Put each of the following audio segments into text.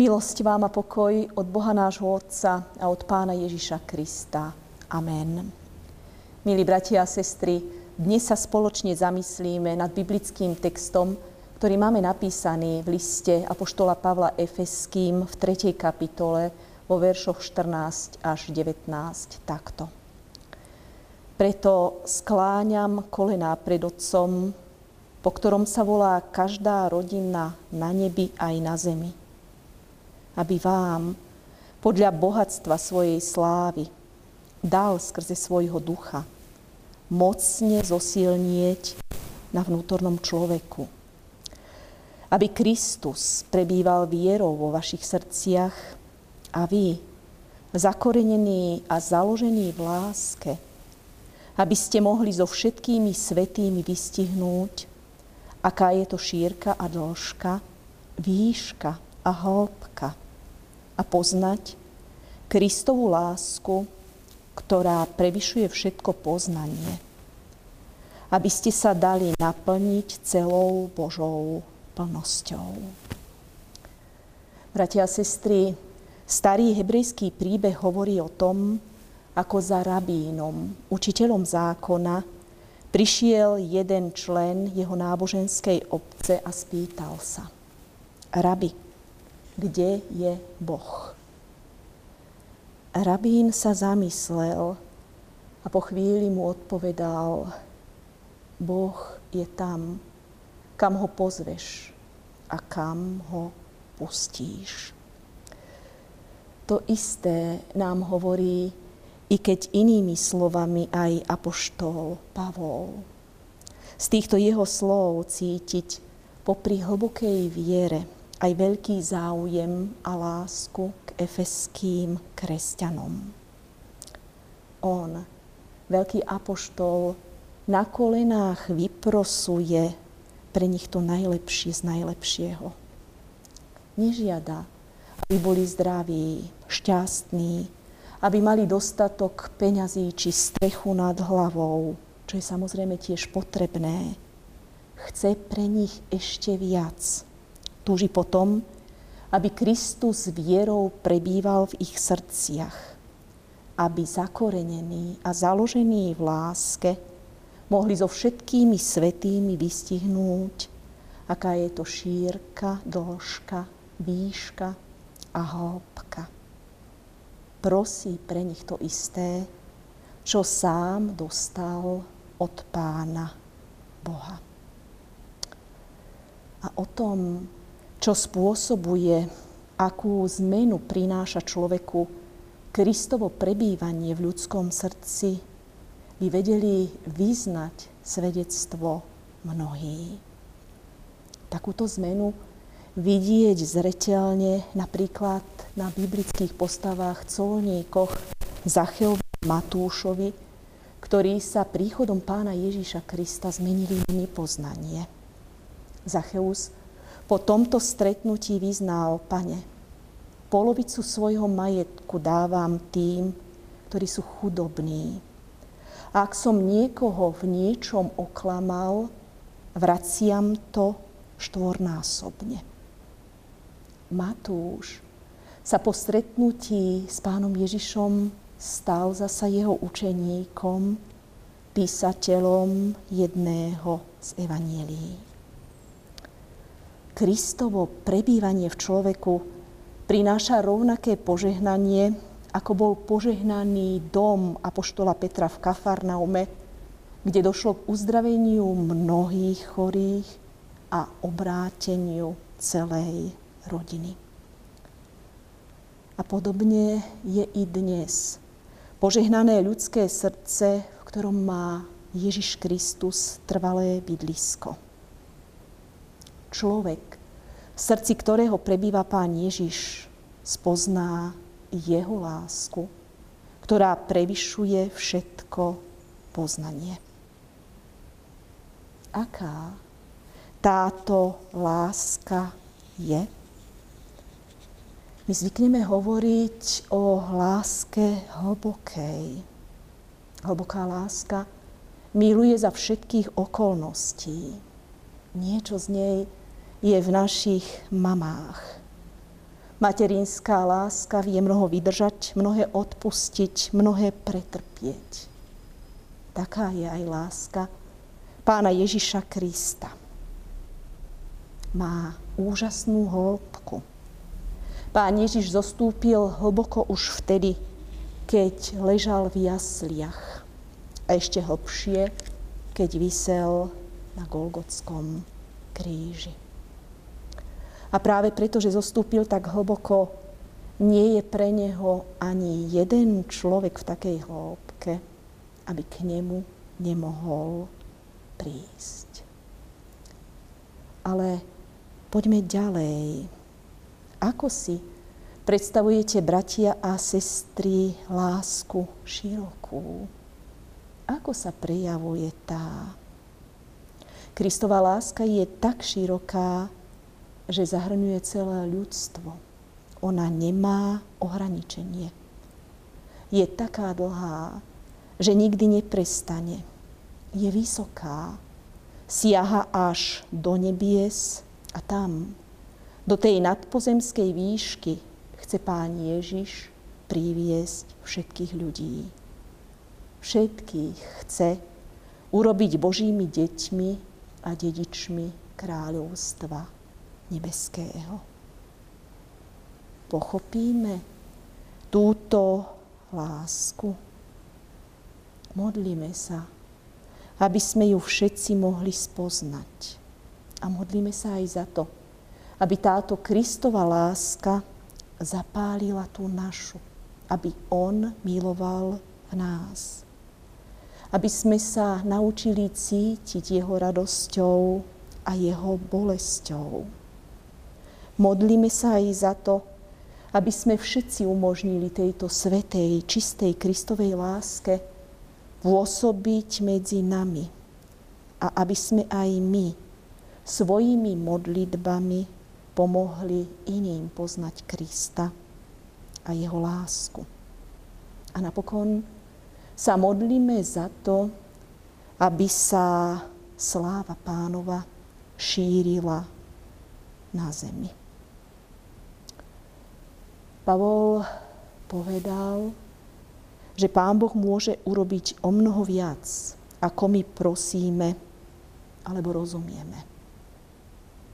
Milosť vám a pokoj od Boha nášho Otca a od Pána Ježiša Krista. Amen. Milí bratia a sestry, dnes sa spoločne zamyslíme nad biblickým textom, ktorý máme napísaný v liste Apoštola Pavla Efeským v 3. kapitole vo veršoch 14 až 19 takto. Preto skláňam kolená pred Otcom, po ktorom sa volá každá rodina na nebi aj na zemi aby vám podľa bohatstva svojej slávy dal skrze svojho ducha mocne zosilnieť na vnútornom človeku. Aby Kristus prebýval vierou vo vašich srdciach a vy, zakorenení a založení v láske, aby ste mohli so všetkými svetými vystihnúť, aká je to šírka a dĺžka, výška a hĺbka a poznať Kristovú lásku, ktorá prevyšuje všetko poznanie, aby ste sa dali naplniť celou Božou plnosťou. Bratia a sestry, starý hebrejský príbeh hovorí o tom, ako za rabínom, učiteľom zákona, prišiel jeden člen jeho náboženskej obce a spýtal sa. Rabi, kde je Boh. Rabín sa zamyslel a po chvíli mu odpovedal, Boh je tam, kam ho pozveš a kam ho pustíš. To isté nám hovorí, i keď inými slovami aj apoštol Pavol. Z týchto jeho slov cítiť popri hlbokej viere, aj veľký záujem a lásku k efeským kresťanom. On, veľký apoštol, na kolenách vyprosuje pre nich to najlepšie z najlepšieho. Nežiada, aby boli zdraví, šťastní, aby mali dostatok peňazí či strechu nad hlavou, čo je samozrejme tiež potrebné. Chce pre nich ešte viac túži potom, aby Kristus vierou prebýval v ich srdciach, aby zakorenení a založení v láske mohli so všetkými svetými vystihnúť, aká je to šírka, dĺžka, výška a hĺbka. Prosí pre nich to isté, čo sám dostal od Pána Boha. A o tom, čo spôsobuje, akú zmenu prináša človeku Kristovo prebývanie v ľudskom srdci, by vedeli vyznať svedectvo mnohí. Takúto zmenu vidieť zretelne napríklad na biblických postavách colníkoch Zacheovi Matúšovi, ktorí sa príchodom pána Ježíša Krista zmenili na nepoznanie. Zacheus po tomto stretnutí vyznal, pane, polovicu svojho majetku dávam tým, ktorí sú chudobní. A ak som niekoho v niečom oklamal, vraciam to štvornásobne. Matúš sa po stretnutí s pánom Ježišom stal zasa jeho učeníkom, písateľom jedného z evanielí. Kristovo prebývanie v človeku prináša rovnaké požehnanie, ako bol požehnaný dom Apoštola Petra v Kafarnaume, kde došlo k uzdraveniu mnohých chorých a obráteniu celej rodiny. A podobne je i dnes požehnané ľudské srdce, v ktorom má Ježiš Kristus trvalé bydlisko človek, v srdci ktorého prebýva Pán Ježiš, spozná jeho lásku, ktorá prevyšuje všetko poznanie. Aká táto láska je? My zvykneme hovoriť o láske hlbokej. Hlboká láska miluje za všetkých okolností. Niečo z nej je v našich mamách. Materinská láska vie mnoho vydržať, mnohé odpustiť, mnohé pretrpieť. Taká je aj láska pána Ježiša Krista. Má úžasnú hĺbku. Pán Ježiš zostúpil hlboko už vtedy, keď ležal v jasliach. A ešte hlbšie, keď vysel na Golgotskom kríži. A práve preto, že zostúpil tak hlboko, nie je pre neho ani jeden človek v takej hĺbke, aby k nemu nemohol prísť. Ale poďme ďalej. Ako si predstavujete, bratia a sestry, lásku širokú? Ako sa prejavuje tá? Kristová láska je tak široká, že zahrňuje celé ľudstvo. Ona nemá ohraničenie. Je taká dlhá, že nikdy neprestane. Je vysoká, siaha až do nebies a tam, do tej nadpozemskej výšky, chce Pán Ježiš priviesť všetkých ľudí. Všetkých chce urobiť Božími deťmi a dedičmi kráľovstva nebeského. Pochopíme túto lásku. Modlíme sa, aby sme ju všetci mohli spoznať. A modlíme sa aj za to, aby táto Kristova láska zapálila tú našu, aby On miloval v nás. Aby sme sa naučili cítiť Jeho radosťou a Jeho bolesťou Modlíme sa aj za to, aby sme všetci umožnili tejto svetej, čistej Kristovej láske pôsobiť medzi nami a aby sme aj my svojimi modlitbami pomohli iným poznať Krista a jeho lásku. A napokon sa modlíme za to, aby sa sláva pánova šírila na zemi. Pavol povedal, že Pán Boh môže urobiť o mnoho viac, ako my prosíme alebo rozumieme.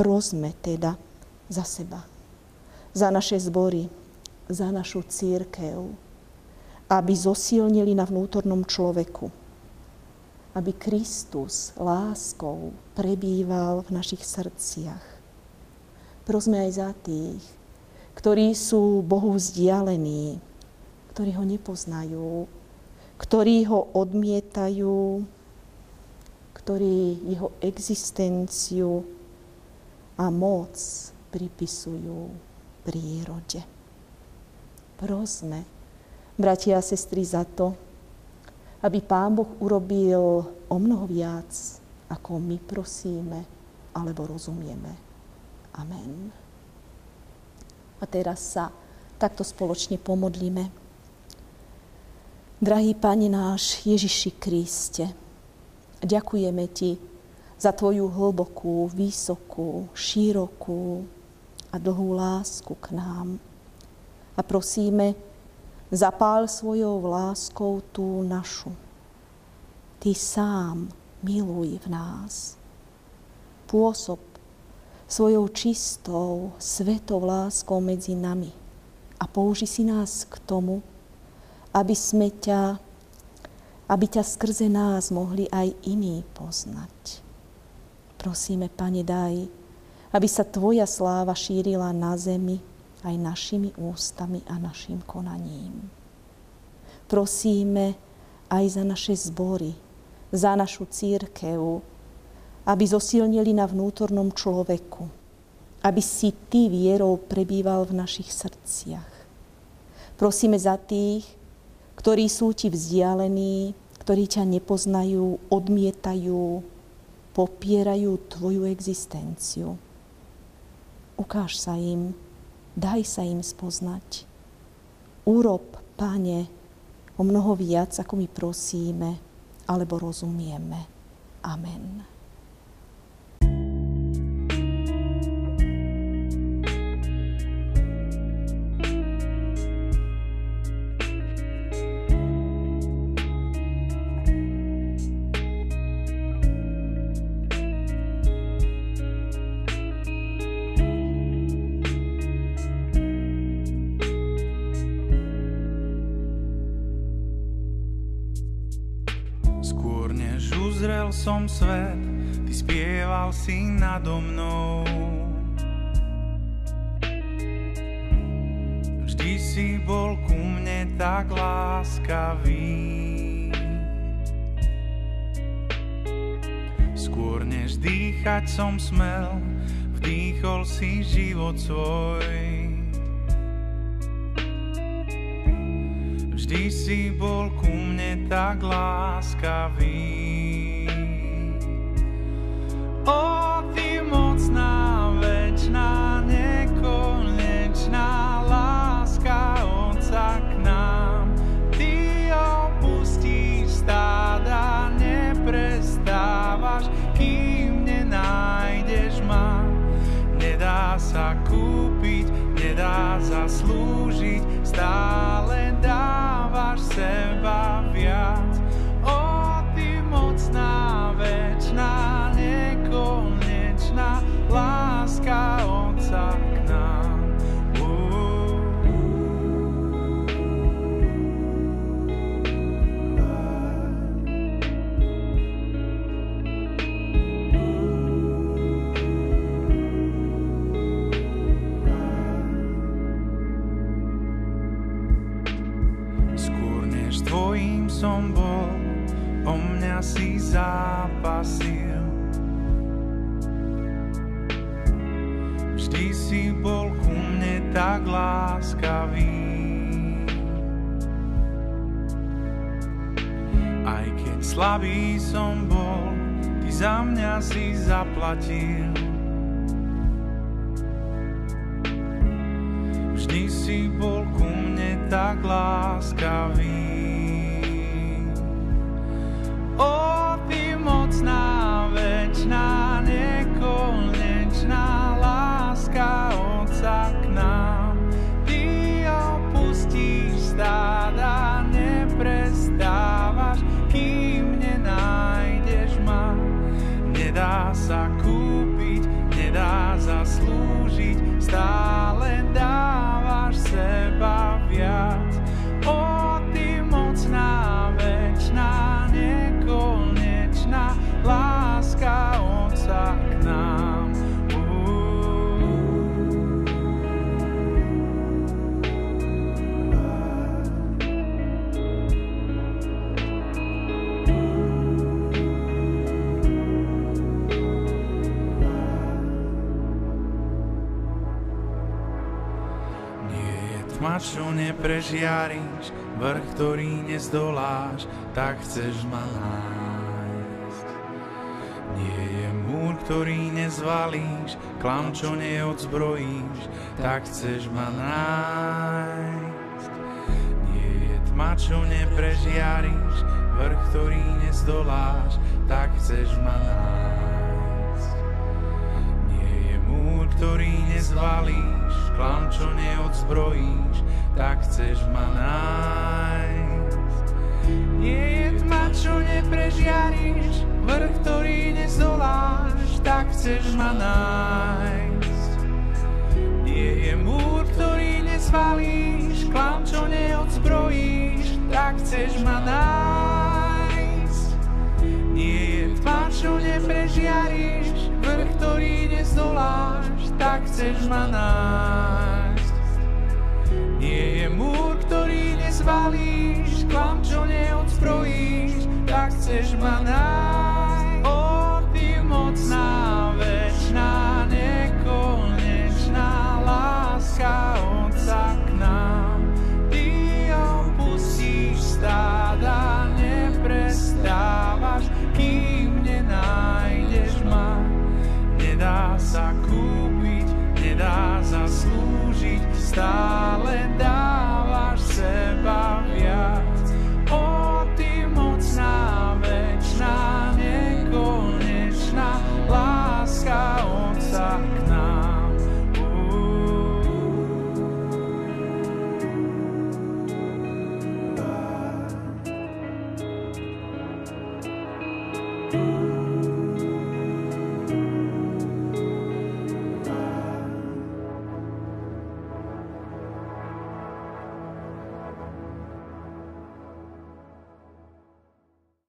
Prosme teda za seba, za naše zbory, za našu církev, aby zosilnili na vnútornom človeku, aby Kristus láskou prebýval v našich srdciach. Prosme aj za tých, ktorí sú Bohu vzdialení, ktorí ho nepoznajú, ktorí ho odmietajú, ktorí jeho existenciu a moc pripisujú prírode. Prosme, bratia a sestry, za to, aby Pán Boh urobil o mnoho viac, ako my prosíme alebo rozumieme. Amen. A teraz sa takto spoločne pomodlíme. Drahý Pane náš Ježiši Kriste, ďakujeme Ti za Tvoju hlbokú, vysokú, širokú a dlhú lásku k nám. A prosíme, zapál svojou láskou tú našu. Ty sám miluj v nás. Pôsob svojou čistou, svetou láskou medzi nami. A použi si nás k tomu, aby sme ťa, aby ťa skrze nás mohli aj iní poznať. Prosíme, Pane, daj, aby sa Tvoja sláva šírila na zemi aj našimi ústami a našim konaním. Prosíme aj za naše zbory, za našu církev, aby zosilnili na vnútornom človeku, aby si Ty vierou prebýval v našich srdciach. Prosíme za tých, ktorí sú Ti vzdialení, ktorí ťa nepoznajú, odmietajú, popierajú Tvoju existenciu. Ukáž sa im, daj sa im spoznať. Urob, Pane, o mnoho viac, ako my prosíme alebo rozumieme. Amen. Som svet, ty spieval si nado mnou. Vždy si bol ku mne tak láskavý. Skôr než dýchať som smel, vdýchol si život svoj. Vždy si bol ku mne tak láskavý. O, Vždy si bol ku mne tak láskavý. Aj keď slabý som bol, ty za mňa si zaplatil. Vždy si bol ku mne tak láskavý. Neprežiariš, vrch, ktorý nezdoláš, tak chceš ma nájsť. Nie je múr, ktorý nezvalíš, klam, čo neodzbrojíš, tak chceš ma nájsť. Nie je tma, čo neprežiariš, vrch, ktorý nezdoláš, tak chceš ma nájsť. Nie je múr, ktorý nezvalíš, klam, čo neodzbrojíš, tak chceš ma nájsť. Nie je tma, čo neprežiariš, vrch, ktorý nezdoláš, tak chceš ma nájsť. Nie je múr, ktorý nezvalíš, klam, čo neodzbrojíš, tak chceš ma nájsť. Nie je tma, čo neprežiariš, vrch, ktorý nezdoláš, tak chceš ma nájsť. Múr, ktorý nezvalíš, klam, čo neodzbrojíš, tak chceš ma nájsť.